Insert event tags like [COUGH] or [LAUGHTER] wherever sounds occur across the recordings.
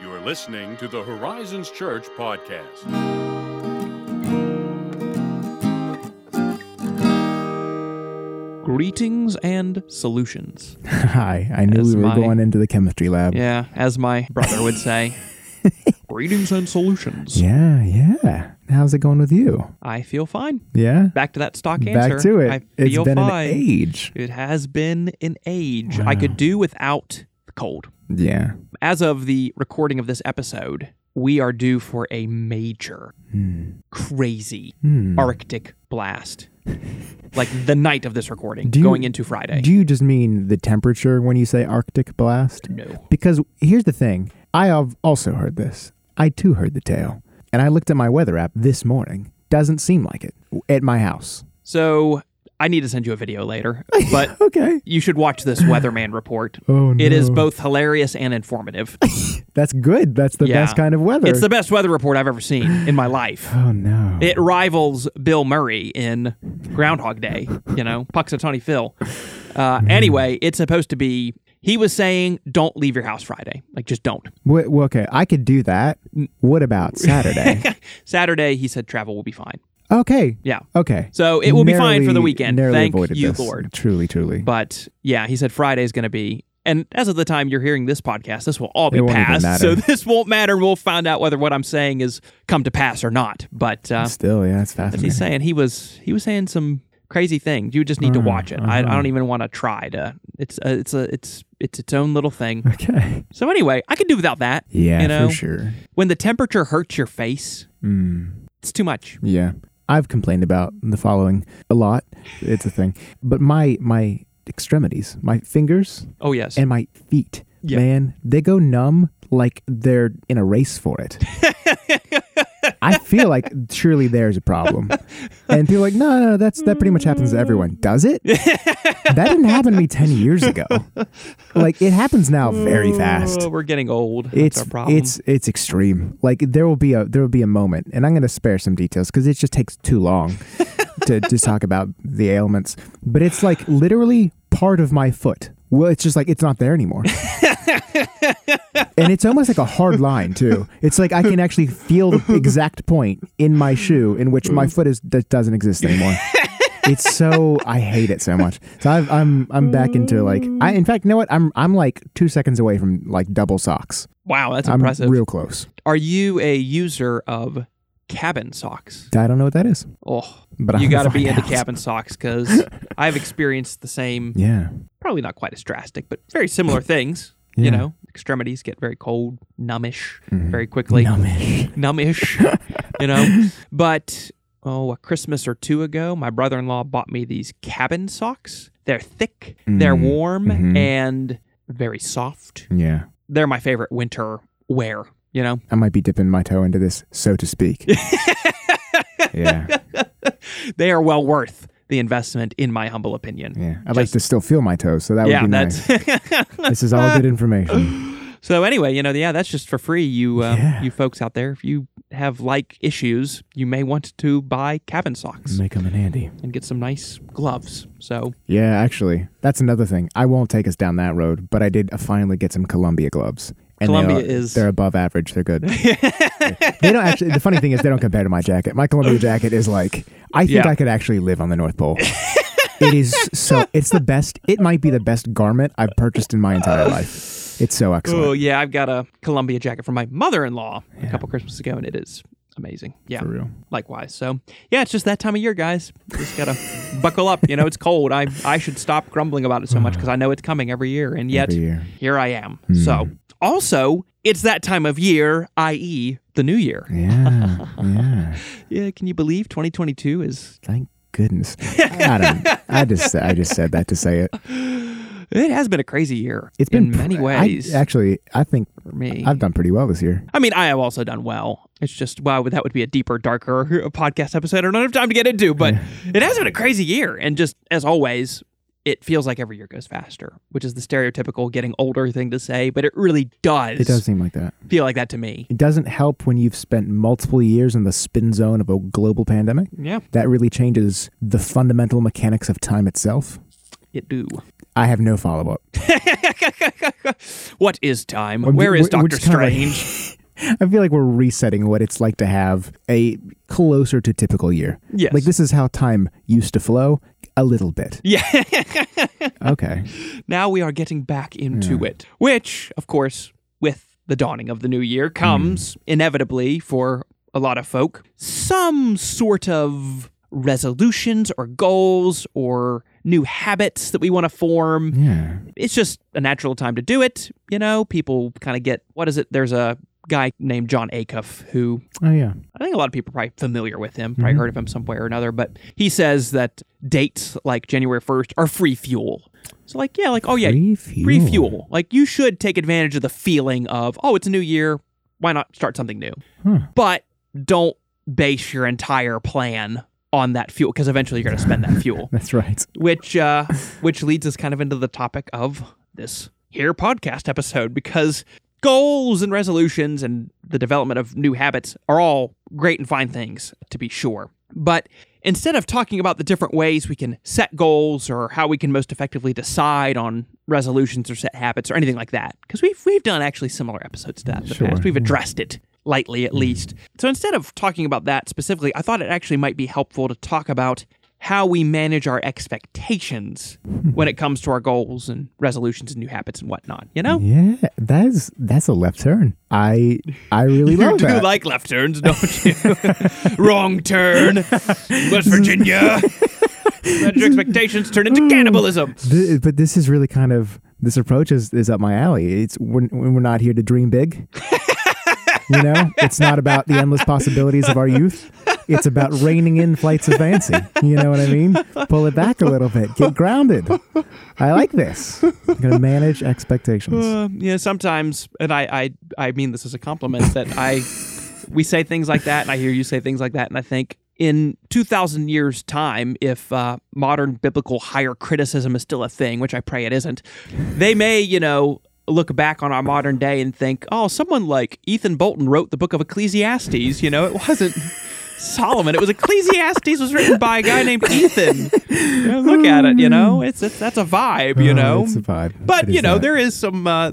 You are listening to the Horizons Church podcast. Greetings and solutions. [LAUGHS] Hi, I knew As we were my- going into the chemistry lab. Yeah, as my brother would say. [LAUGHS] Greetings and solutions. Yeah, yeah. How's it going with you? I feel fine. Yeah? Back to that stock answer. Back to it. I It's feel been fine. an age. It has been an age. I could do without the cold. Yeah. As of the recording of this episode, we are due for a major, crazy Hmm. Arctic blast. [LAUGHS] like the night of this recording, you- going into Friday. Do you just mean the temperature when you say Arctic blast? no. Because here's the thing I have also heard this. I too heard the tale. And I looked at my weather app this morning. Doesn't seem like it at my house. So I need to send you a video later, [LAUGHS] but Okay. you should watch this weatherman report. [SIGHS] Oh, no. It is both hilarious and informative. [LAUGHS] That's good. That's the Yeah. best kind of weather. It's the best weather report I've ever seen in my life. [GASPS] oh, no. It rivals Bill Murray in Groundhog Day, you know, [LAUGHS] Punxsutawney Phil. Uh, anyway, it's supposed to be. He was saying, "Don't leave your house Friday. Like, just don't." Well, okay, I could do that. What about Saturday? Saturday, he said travel will be fine. Okay. Yeah, Okay. So it will be fine for the weekend. Thank you, this. Lord. Truly, truly. but yeah, he said Friday is going to be. And as of the time you're hearing this podcast, this will all be It won't even passed. So [LAUGHS] this won't matter. We'll find out whether what I'm saying is come to pass or not. But uh, Still, yeah, it's as fascinating. he's saying, he was he was saying some crazy things. You just need to Uh, watch it. I, I uh-huh. don't even want to try to. It's a, it's a it's it's its own little thing. Okay. So anyway, I could do without that. Yeah, you know, for sure. when the temperature hurts your face, Mm, it's too much. yeah. I've complained about the following a lot. It's a thing. But my my extremities, my fingers Oh yes, and my feet, Yeah. man, they go numb like they're in a race for it. [LAUGHS] I feel like surely there's a problem. And people are like, no, no, no, that's that pretty much happens to everyone. Does it? that didn't happen to me ten years ago. Like it happens now very fast. Oh, we're getting old. That's It's our problem. it's it's extreme. Like there will be a there will be a moment, and I'm going to spare some details because it just takes too long to just talk about the ailments. But it's like literally part of my foot. Well, it's just like it's not there anymore. And it's almost like a hard line too. It's like I can actually feel the exact point in my shoe in which my foot is that doesn't exist anymore. It's so I hate it so much. So I've, I'm I'm back into like I in fact you know what I'm I'm like two seconds away from like double socks. wow, that's I'm impressive. real close. Are you a user of cabin socks? I don't know what that is, Oh, but you got to be find into cabin socks because [LAUGHS] I've experienced the same, Yeah, probably not quite as drastic, but very similar things. Yeah. You know, extremities get very cold, numbish very quickly. numbish. [LAUGHS] numbish, [LAUGHS] you know. But oh, a Christmas or two ago, my brother-in-law bought me these cabin socks. They're thick, they're Mm, warm, mhm. and very soft. Yeah, They're my favorite winter wear. You know, I might be dipping my toe into this, so to speak. [LAUGHS] yeah, they are well worth the investment, in my humble opinion. yeah. I'd like to still feel my toes, so that yeah, would be nice. [LAUGHS] This is all good information. [GASPS] so. Anyway, you know, yeah, that's just for free. You, uh, Yeah. you folks out there, if you have like issues, you may want to buy cabin socks May come in handy. and get some nice gloves. So Yeah, actually, that's another thing. I won't take us down that road, but I did finally get some Columbia gloves. And they Columbia are- is- they're above average. They're good. [LAUGHS] they don't actually. The funny thing is, they don't compare to my jacket. My Columbia jacket is like I think Yeah. I could actually live on the North Pole. it is so. It's the best. It might be the best garment I've purchased in my entire life. It's so excellent. Oh yeah, I've got a Columbia jacket from my mother-in-law a couple Christmases ago, and it is amazing. Yeah, For real. likewise. So yeah, it's just that time of year, guys. Just gotta [LAUGHS] buckle up. You know, it's cold. I I should stop grumbling about it so much [SIGHS] because I know it's coming every year, and yet year. here I am. Hmm. So also, it's that time of year, i.e., the new year. Yeah, yeah. [LAUGHS] Yeah, can you believe 2022 is? Thank goodness. I don't. I just. I just said that to say it. It has been a crazy year. It's been in many pr- I- ways actually, I think for me. I've done pretty well this year. I mean, I have also done well. It's just wow, that would be a deeper, darker podcast episode. I don't have time to get into, but it has been a crazy year. And just as always, it feels like every year goes faster, which is the stereotypical getting older thing to say, but it really does. It does seem like that. feel like that to me. It doesn't help when you've spent multiple years in the spin zone of a global pandemic. Yeah, That really changes the fundamental mechanics of time itself. it do. I have no follow up. [LAUGHS] what is time? Where is Doctor Strange? [LAUGHS] I feel like we're resetting what it's like to have a closer to typical year. Yes. Like this is how time used to flow a little bit. yeah. [LAUGHS] Okay. now we are getting back into it, which, of course, with the dawning of the new year comes mm. inevitably for a lot of folk some sort of resolutions or goals or new habits that we want to form. Yeah. It's just a natural time to do it. You know, people kind of get what is it? There's a guy named Jon Acuff who Oh yeah. I think a lot of people are probably familiar with him, probably heard of him some way or another, but he says that dates like January 1st are free fuel. So, like, yeah, like, oh, yeah, Free fuel. free fuel. Like, you should take advantage of the feeling of, oh, it's a new year. Why not start something new? Huh. But don't base your entire plan on that fuel because eventually you're going to spend that fuel, [LAUGHS] That's right. which uh, which leads us kind of into the topic of this here podcast episode because goals and resolutions and the development of new habits are all great and fine things to be sure. But instead of talking about the different ways we can set goals or how we can most effectively decide on resolutions or set habits or anything like that, because we've we've done actually similar episodes to that in the Sure, past. We've mm-hmm. addressed it lightly at mm-hmm. least. So instead of talking about that specifically, I thought it actually might be helpful to talk about how we manage our expectations hmm. when it comes to our goals and resolutions and new habits and whatnot. You know, Yeah, that's that's a left turn. I I really [LAUGHS] you love do that. like left turns, don't you? [LAUGHS] Wrong turn, West Virginia. [LAUGHS] Manage your expectations turn into cannibalism. But this is really kind of this approach is, is up my alley. It's we're, we're not here to dream big. you know, it's not about the endless possibilities of our youth. It's about reining in flights of fancy. You know what I mean? Pull it back a little bit. Get grounded. I like this. I'm gonna manage expectations. Uh, yeah, sometimes, and I, I, I mean this as a compliment that I, we say things like that, and I hear you say things like that, and I think in 2,000 years' time, if uh, modern biblical higher criticism is still a thing, which I pray it isn't, they may, you know, look back on our modern day and think, oh, someone like Ethan Bolton wrote the book of Ecclesiastes. You know, it wasn't. Solomon. It was Ecclesiastes was written by a guy named Ethan. Look at it, you know. It's, it's that's a vibe, you Oh, know. it's a vibe. But you know, that. there is some. Uh,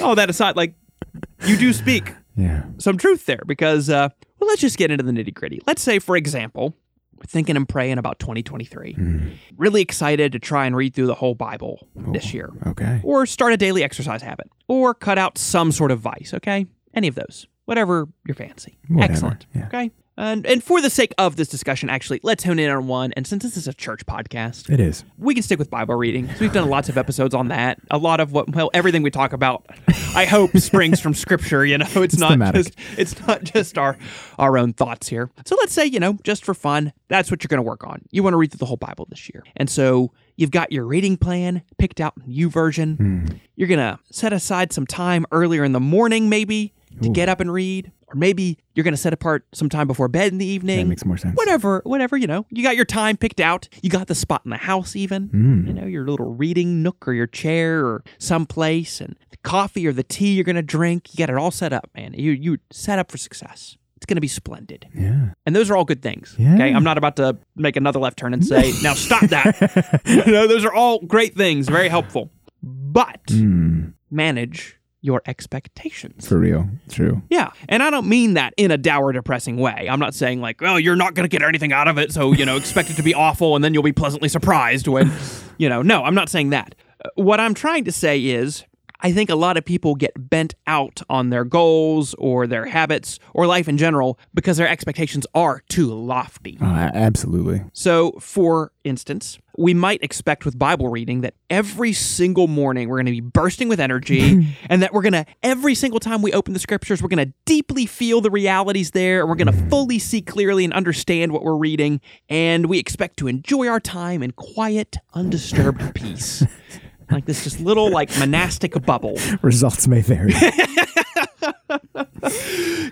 oh, that aside, like you do speak yeah. some truth there because. Uh, well, let's just get into the nitty gritty. Let's say, for example, we're thinking and praying about 2023. Really excited to try and read through the whole Bible this year, Okay. or start a daily exercise habit, or cut out some sort of vice. Okay, any of those, whatever your fancy. Whatever, Excellent. yeah. Okay. And, and for the sake of this discussion, actually, let's hone in on one. And since this is a church podcast, It is. we can stick with Bible reading. So we've done lots of episodes on that. A lot of what, well, everything we talk about, I hope springs from Scripture. You know, [LAUGHS] it's, not thematic. just it's not just our our own thoughts here. So let's say you know, just for fun, that's what you're going to work on. You want to read through the whole Bible this year, and so you've got your reading plan picked out in YouVersion. Hmm. You're gonna set aside some time earlier in the morning, maybe to get up and read, or maybe you're gonna set apart some time before bed in the evening That makes more sense. whatever, whatever, you know. You got your time picked out. You got the spot in the house, even. Mm. You know, your little reading nook or your chair or someplace, and the coffee or the tea you're gonna drink. You got it all set up, man. You you set up for success. It's gonna be splendid. Yeah. And those are all good things. Yeah. Okay. I'm not about to make another left turn and say, [LAUGHS] now stop that. [LAUGHS] you know, those are all great things, very helpful. But Mm. manage your expectations. For real. True. Yeah. And I don't mean that in a dour, depressing way. I'm not saying, like, well, you're not going to get anything out of it. So, you know, expect it to be awful and then you'll be pleasantly surprised when, you know, no, I'm not saying that. Uh, What I'm trying to say is, I think a lot of people get bent out on their goals or their habits or life in general because their expectations are too lofty. Oh, absolutely. So, for instance, we might expect with Bible reading that every single morning we're going to be bursting with energy [LAUGHS] and that we're going to, every single time we open the scriptures, we're going to deeply feel the realities there and we're going to mm. fully see clearly and understand what we're reading. And we expect to enjoy our time in quiet, undisturbed [LAUGHS] peace. Like this just little like monastic bubble, [LAUGHS] Results may vary. [LAUGHS]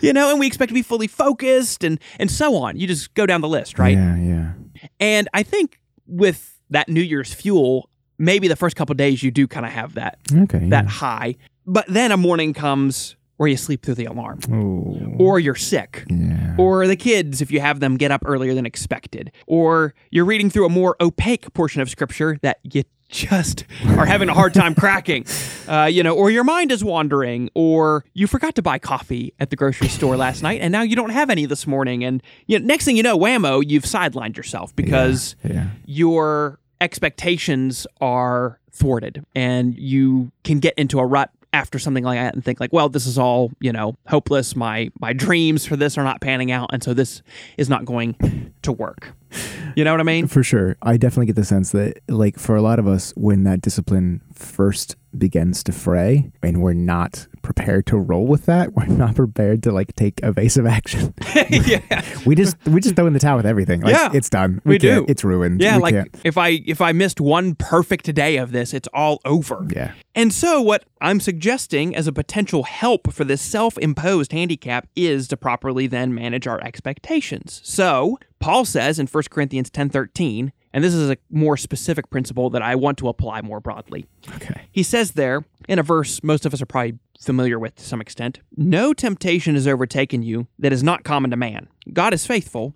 you know, and we expect to be fully focused and and so on. You just go down the list, right? Yeah. Yeah. And I think with that New Year's fuel, maybe the first couple days you do kind of have that Okay. that yeah. high, but then a morning comes where you sleep through the alarm, Oh. or you're sick, Yeah. or the kids, if you have them, get up earlier than expected, or you're reading through a more opaque portion of Scripture that you just are having a hard time cracking, uh, you know, or your mind is wandering, or you forgot to buy coffee at the grocery store last night, and now you don't have any this morning, and you know, next thing you know, whammo, you've sidelined yourself because Yeah. your expectations are thwarted, and you can get into a rut after something like that and think like well this is all you know hopeless. My my dreams for this are not panning out and so this is not going to work [LAUGHS] you know what i mean For sure. I definitely get the sense that, like, for a lot of us, when that discipline first begins to fray and we're not prepared to roll with that, [LAUGHS] we're not prepared to, like, take evasive action. [LAUGHS] yeah we just, we just throw in the towel with everything. Like, Yeah, it's done. we can't- do. It's ruined. Yeah, We like can't- if I if I missed one perfect day of this, it's all over. Yeah. And so what I'm suggesting as a potential help for this self-imposed handicap is to properly then manage our expectations. So, Paul says in 1 Corinthians 10:13, and this is a more specific principle that I want to apply more broadly. Okay. He says there, in a verse most of us are probably familiar with to some extent No temptation has overtaken you that is not common to man. God is faithful,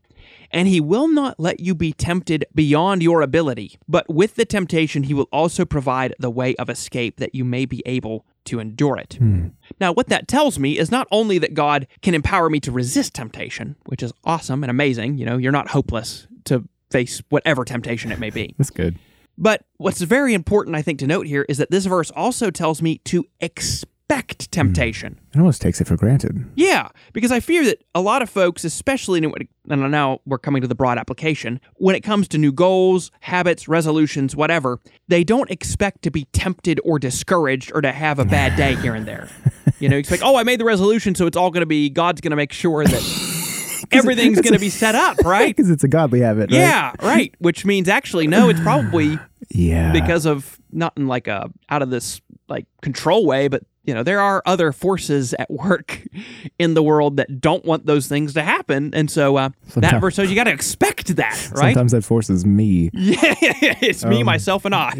and he will not let you be tempted beyond your ability. But with the temptation, he will also provide the way of escape that you may be able to endure it. Hmm. Now, what that tells me is not only that God can empower me to resist temptation, which is awesome and amazing. You know, you're not hopeless to face whatever temptation it may be. That's good. But what's very important, I think, to note here is that this verse also tells me to expect Mm-hmm. temptation. It almost takes it for granted. Yeah, because I fear that a lot of folks, especially, in and now we're coming to the broad application, when it comes to new goals, habits, resolutions, whatever, they don't expect to be tempted or discouraged or to have a bad day here and there. You know, expect, oh, I made the resolution, so it's all going to be, God's going to make sure that [LAUGHS] everything's going to be set up, right? [LAUGHS] Because it's a godly habit, right? Yeah, right. Which means actually, no, it's probably [SIGHS] Yeah. because of not in like a out of this like control way, but you know there are other forces at [LAUGHS] work in the world that don't want those things to happen, and so uh, that says you got to expect that, [LAUGHS] right? Sometimes that forces me. [LAUGHS] Yeah, it's me, myself, and I,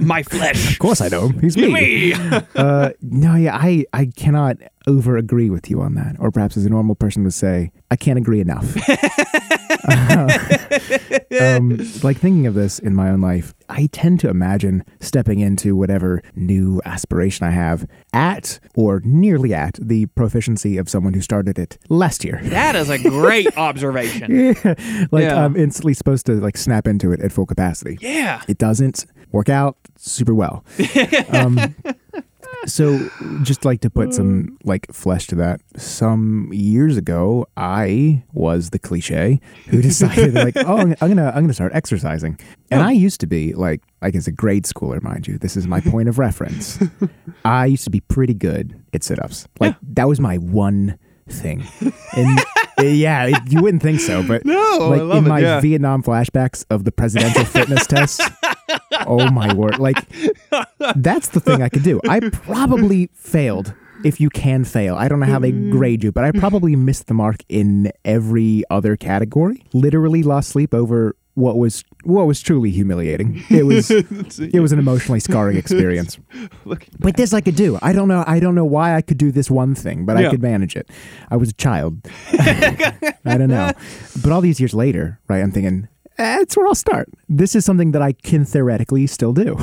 my flesh. Of course I know. He's me. Me. uh, no, yeah, I, I cannot over agree with you on that. Or perhaps as a normal person would say, I can't agree enough. [LAUGHS] um, like thinking of this in my own life, I tend to imagine stepping into whatever new aspiration I have at or nearly at the proficiency of someone who started it last year. That is a great [LAUGHS] observation. like Yeah. I'm instantly supposed to like snap into it at full capacity. Yeah. It doesn't work out super well. [LAUGHS] um, so, just like to put some like flesh to that. Some years ago, I was the cliche who [LAUGHS] decided like, oh, I'm gonna I'm gonna start exercising. And oh. I used to be like, like as a grade schooler, mind you. This is my point of reference. [LAUGHS] I used to be pretty good at sit-ups. Like [GASPS] that was my one thing. And Eh, yeah, it- you wouldn't think so, but No, like I love in it, my yeah. Vietnam flashbacks of the presidential fitness test. Oh my word! Like that's the thing I could do. I probably failed. If you can fail, I don't know how they mm-hmm. grade you, but I probably missed the mark in every other category. Literally lost sleep over what was what was truly humiliating. It was [LAUGHS] it was an [LAUGHS] emotionally scarring experience. [LAUGHS] But this I could do. I don't know. I don't know why I could do this one thing, but Yeah. I could manage it. I was a child. I don't know. But all these years later, right? I'm thinking eh, that's where I'll start. This is something that I can theoretically still do.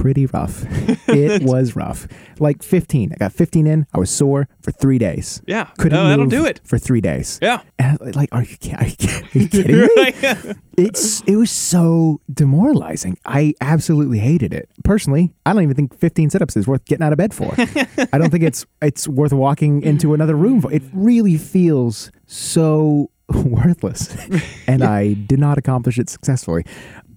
Pretty rough. [LAUGHS] It was rough. Like 15. I got 15 in. I was sore for three days. yeah. Couldn't no, that'll do it. for three days. Yeah. And I- like, are you, are you, are you [LAUGHS] kidding me? [LAUGHS] it's it was so demoralizing. I absolutely hated it. Personally, I don't even think 15 sit-ups is worth getting out of bed for. I don't think it's it's worth walking into another room for. It really feels so worthless. And I did not accomplish it successfully.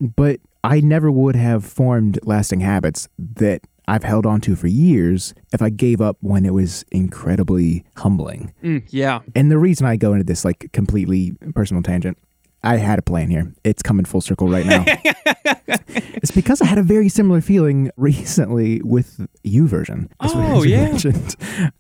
But I never would have formed lasting habits that I've held on to for years if I gave up when it was incredibly humbling. Mm, yeah. And the reason I go into this like completely personal tangent, I had a plan here. It's coming full circle right now. [LAUGHS] it's because I had a very similar feeling recently with YouVersion. Oh, yeah. mentioned.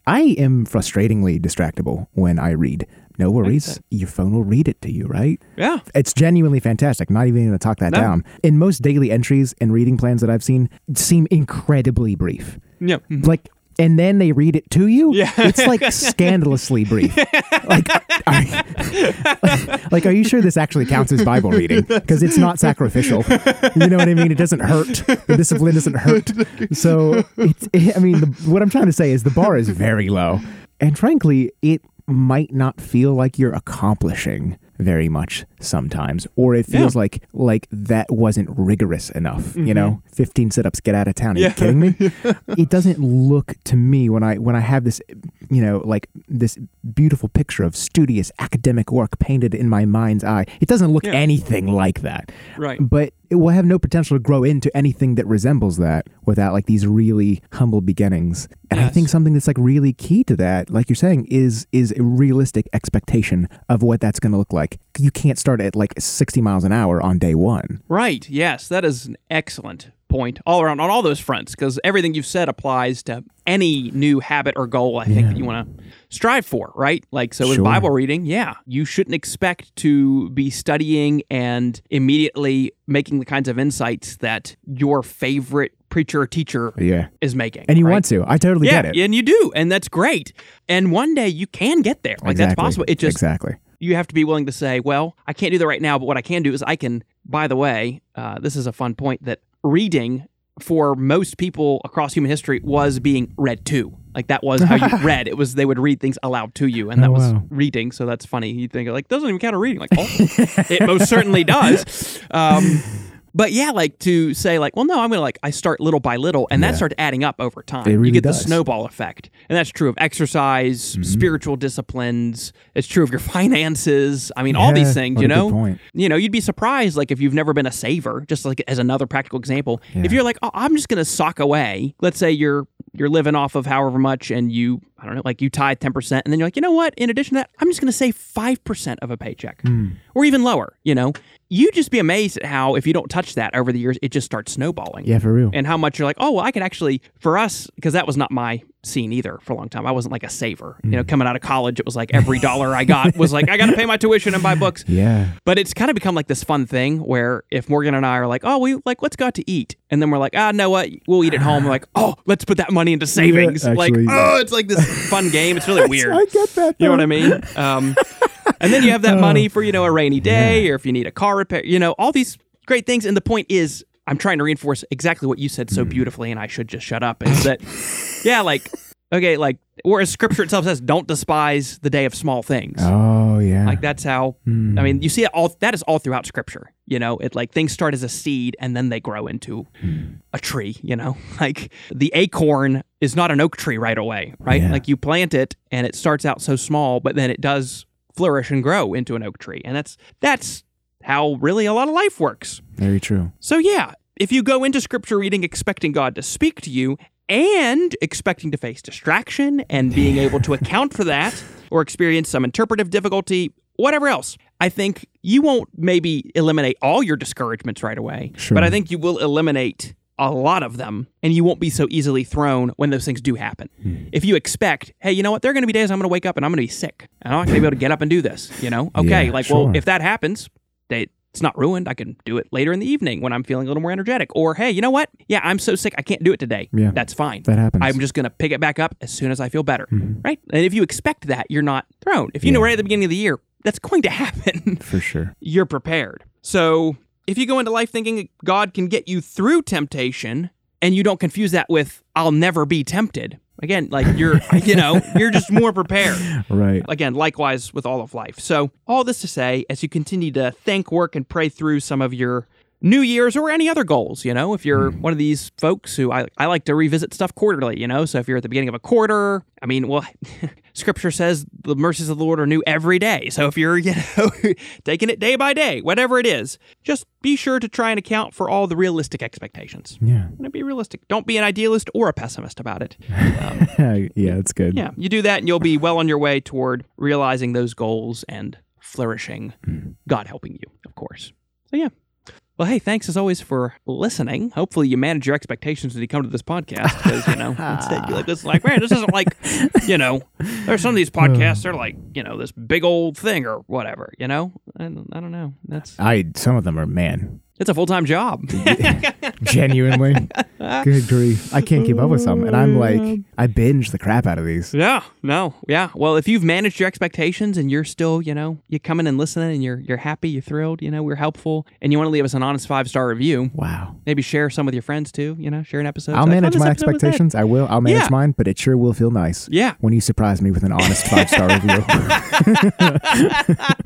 I am frustratingly distractible when I read. No worries. Your phone will read it to you, right? Yeah. It's genuinely fantastic. Not even going to talk that No. down. In most daily entries and reading plans that I've seen, seem incredibly brief Yeah. Mm-hmm. like and then they read it to you. Yeah. it's like [LAUGHS] scandalously brief. like, are, [LAUGHS] like, are you sure this actually counts as Bible reading? Because it's not sacrificial. You know what I mean? It doesn't hurt. The discipline doesn't hurt. So, it's. I mean, the, what I'm trying to say is the bar is very low, and frankly, it might not feel like you're accomplishing very much sometimes or it feels Yeah. like like that wasn't rigorous enough you mm-hmm. know? 15 sit-ups get out of town. Are you kidding me? [LAUGHS] It doesn't look to me when i when i have this you know like this beautiful picture of studious academic work painted in my mind's eye it doesn't look Yeah. anything like that. Right. but it will have no potential to grow into anything that resembles that without like these really humble beginnings. And i think something that's like really key to that like you're saying is is a realistic expectation of what that's going to look like. You can't start at like 60 miles an hour on day one Right. Yes, that is an excellent point all around on all those fronts because everything you've said applies to any new habit or goal I think Yeah. that you want to strive for, right? Like so with Sure. Bible reading, yeah, you shouldn't expect to be studying and immediately making the kinds of insights that your favorite preacher or teacher yeah is making. and you right? want to i totally yeah, get it and you do, and that's great. And one day you can get there. Like that's possible. It just exactly you have to be willing to say, well, I can't do that right now, but what I can do is I can, by the way, uh, this is a fun point that reading for most people across human history was being read to. Like that was how you [LAUGHS] read. It was they would read things aloud to you, and that Oh, was wow. reading. So that's funny. You think like doesn't even count as reading. Like [LAUGHS] oh, it most certainly does. Um, but yeah, like to say like, well, no, I'm gonna like I start little by little, and that starts adding up over time. Really you get does. the snowball effect, and that's true of exercise, Mm-hmm. spiritual disciplines. It's true of your [LAUGHS] finances. I mean, all these things. You know, you know, you'd be surprised like if you've never been a saver. Just like as another practical example, if you're like, oh, I'm just gonna sock away. Let's say you're you're living off of however much, and you I don't know, like you tithe ten percent, and then you're like, you know what? In addition to that, I'm just gonna save five percent of a paycheck, Hmm. or even lower. You know, you just be amazed at how if you don't touch that over the years, it just starts snowballing yeah for real and how much you're like, oh, well, I can actually, for us, because that was not my scene either for a long time. I wasn't like a saver. You Mm. know, coming out of college, it was like every dollar I got was like, I got to pay my tuition and buy books. [LAUGHS] yeah But it's kind of become like this fun thing where if Morgan and I are like, oh, we like, let's go out to eat. And then we're like, ah, know what? We'll eat at home. We're like, oh, let's put that money into savings. like, actually- oh, it's like this fun game. It's really [LAUGHS] weird. i get that You know what. I mean? Um, and then you have that [LAUGHS] money for, you know, a rainy day or if you need a car repair, you know, all these great things. And the point is, I'm trying to reinforce exactly what you said so hmm. beautifully, and I should just shut up. Is that, [LAUGHS] yeah, like, okay, like, whereas scripture itself says, don't despise the day of small things. oh yeah Like, that's how, I mean, hmm. you see it all, that is all throughout scripture. You know, it like things start as a seed and then they grow into hmm. a tree, you know? [LAUGHS] Like the acorn is not an oak tree right away, right? Yeah. Like you plant it and it starts out so small, but then it does flourish and grow into an oak tree. And that's that's how really a lot of life works. very true So yeah, if you go into scripture reading expecting God to speak to you and expecting to face distraction and being able to account for that or experience some interpretive difficulty, whatever else, I think you won't maybe eliminate all your discouragements right away, Sure. but I think you will eliminate a lot of them and you won't be so easily thrown when those things do happen. Hmm. If you expect, hey, you know what, there are going to be days I'm going to wake up and I'm going to be sick. And I'm not going to be able to get up and do this, you know? Okay, Yeah, like, sure. well, if that happens, they, it's not ruined. I can do it later in the evening when I'm feeling a little more energetic. Or, hey, you know what? Yeah, I'm so sick, I can't do it today. Yeah. That's fine. That happens. I'm just going to pick it back up as soon as I feel better. Mm-hmm. Right? And if you expect that, you're not thrown. If you know right at the beginning of the year, that's going to [LAUGHS] happen. for sure you're prepared. So if you go into life thinking God can get you through temptation and you don't confuse that with, I'll never be tempted. Again, like you're, [LAUGHS] you know, you're just more prepared right again, likewise with all of life. So, all this to say, as you continue to think, work, and pray through some of your New Year's or any other goals, you know, if you're hmm. one of these folks who I, I like to revisit stuff quarterly, you know, so if you're at the beginning of a quarter, I mean, well, [LAUGHS] scripture says the mercies of the Lord are new every day. So if you're, [LAUGHS] you know, taking it day by day, whatever it is, just be sure to try and account for all the realistic expectations. yeah And be realistic. Don't be an idealist or a pessimist about it. [LAUGHS] Um, yeah that's good Yeah, you do that and you'll be well on your way toward realizing those goals and flourishing, hmm. God helping you, of course. So, yeah. Well, hey, thanks as always for listening. Hopefully, you manage your expectations when you come to this podcast because, you know, [LAUGHS] instead you're like, this is like, man, this isn't like, you know, there's some of these podcasts, they're like, you know, this big old thing or whatever, you know? And I don't know. That's, I some of them are man. It's a full time job. [LAUGHS] Genuinely. Good grief. I can't keep up with some. And I'm oh, like, I binge the crap out of these. Yeah, no, yeah. Well, if you've managed your expectations and you're still, you know, you come in and listening and you're you're happy, you're thrilled, you know, we're helpful, and you want to leave us an honest five star review, Wow. maybe share some with your friends too. You know, share an episode. I'll "Oh, manage my episode was good." expectations. I will. I'll manage Yeah. mine, but it sure will feel nice Yeah. when you surprise me with an honest five star [LAUGHS] review.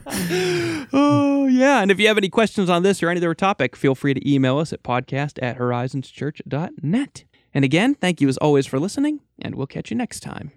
[LAUGHS] Oh, yeah. And if you have any questions on this or any other topic, feel free to email us at podcast at horizonschurch.net. And again, thank you as always for listening, and we'll catch you next time.